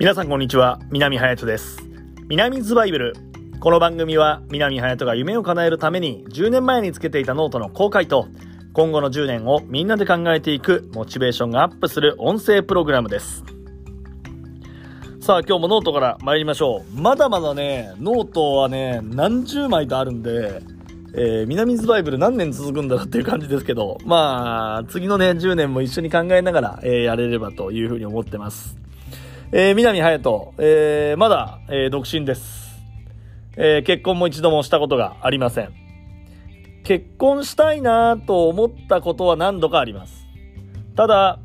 皆さんこんにちは南隼人です。南ズバイブル。この番組は南隼人が夢を叶えるために10年前につけていたノートの公開と今後の10年をみんなで考えていくモチベーションがアップする音声プログラムです。さあ今日もノートから参りましょう。まだまだねノートはね何十枚とあるんでえー、南ズバイブル何年続くんだろうっていう感じですけど、まあ、次のね、10年も一緒に考えながら、えー、やれればというふうに思ってます。えー、南隼人、えー、まだ、えー、独身です。えー、結婚も一度もしたことがありません。結婚したいなと思ったことは何度かあります。ただ、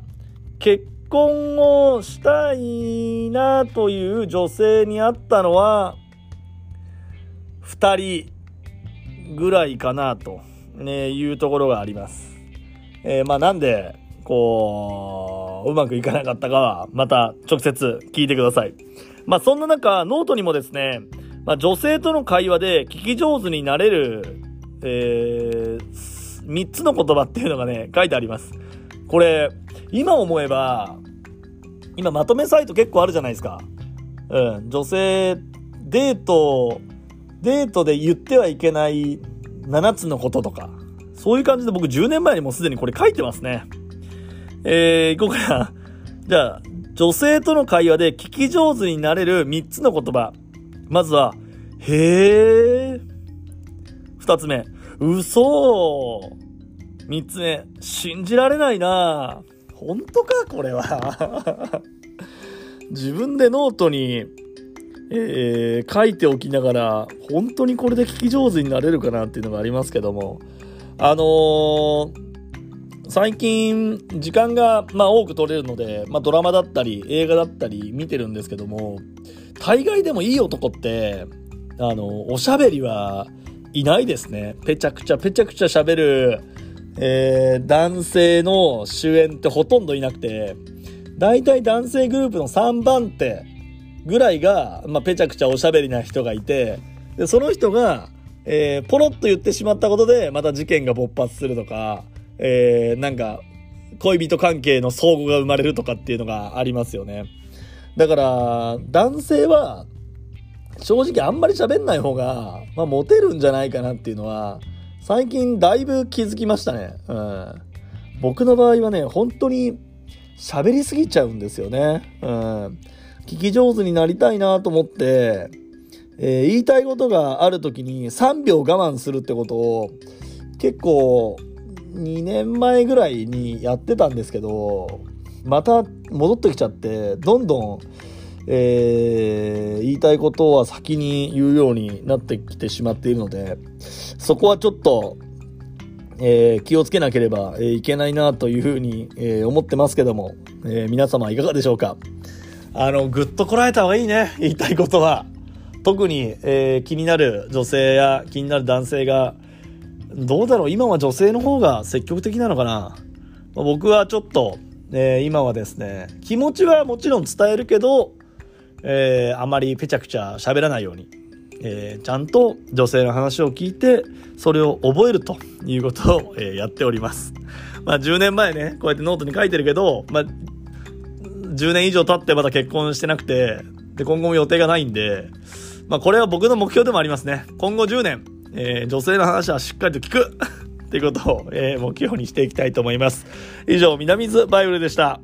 結婚をしたいなという女性に会ったのは、二人ぐらいかなと、ね、いうところがあります。えー、まあなんで、こう、うまくいかなかったかは、また直接聞いてください。まあそんな中、ノートにもですね、まあ女性との会話で聞き上手になれる、えー、3つの言葉っていうのがね、書いてあります。これ、今思えば、今まとめサイト結構あるじゃないですか。うん、女性、デート、デートで言ってはいけない7つのこととか、そういう感じで僕10年前にもうすでにこれ書いてますね。えー、行こうかな。じゃあ、女性との会話で聞き上手になれる3つの言葉。まずは、へー。2つ目、嘘。3つ目、信じられないな本当かこれは。自分でノートにえー、書いておきながら、本当にこれで聞き上手になれるかなっていうのがありますけども、あのー、最近、時間が、まあ、多く取れるので、まあ、ドラマだったり、映画だったり見てるんですけども、大概でもいい男って、あの、おしゃべりはいないですね。ぺちゃくちゃ、ぺちゃくちゃ喋る、えー、男性の主演ってほとんどいなくて、大体男性グループの3番手、ぐらいが、まあ、ぺちゃくちゃおしゃべりな人がいて、で、その人が、えー、ポロッと言ってしまったことで、また事件が勃発するとか、えー、なんか、恋人関係の相互が生まれるとかっていうのがありますよね。だから、男性は、正直あんまり喋んない方が、まあ、モテるんじゃないかなっていうのは、最近だいぶ気づきましたね。うん。僕の場合はね、本当に喋りすぎちゃうんですよね。うん。聞き上手になりたいなと思って、えー、言いたいことがある時に3秒我慢するってことを結構2年前ぐらいにやってたんですけど、また戻ってきちゃって、どんどん、えー、言いたいことは先に言うようになってきてしまっているので、そこはちょっと、えー、気をつけなければ、えー、いけないなというふうに、えー、思ってますけども、え皆様いかがでしょうか？あの、ぐっとこらえた方がいいね。言いたいことは。特に、えー、気になる女性や気になる男性が、どうだろう今は女性の方が積極的なのかな僕はちょっと、えー、今はですね、気持ちはもちろん伝えるけど、えー、あまりぺちゃくちゃ喋らないように、えー、ちゃんと女性の話を聞いて、それを覚えるということを、え、やっております。まあ10年前ね、こうやってノートに書いてるけど、まあ10年以上経ってまだ結婚してなくて、で、今後も予定がないんで、まあこれは僕の目標でもありますね。今後10年、えー、女性の話はしっかりと聞く っていうことを、えー、目標にしていきたいと思います。以上、南ズバイブルでした。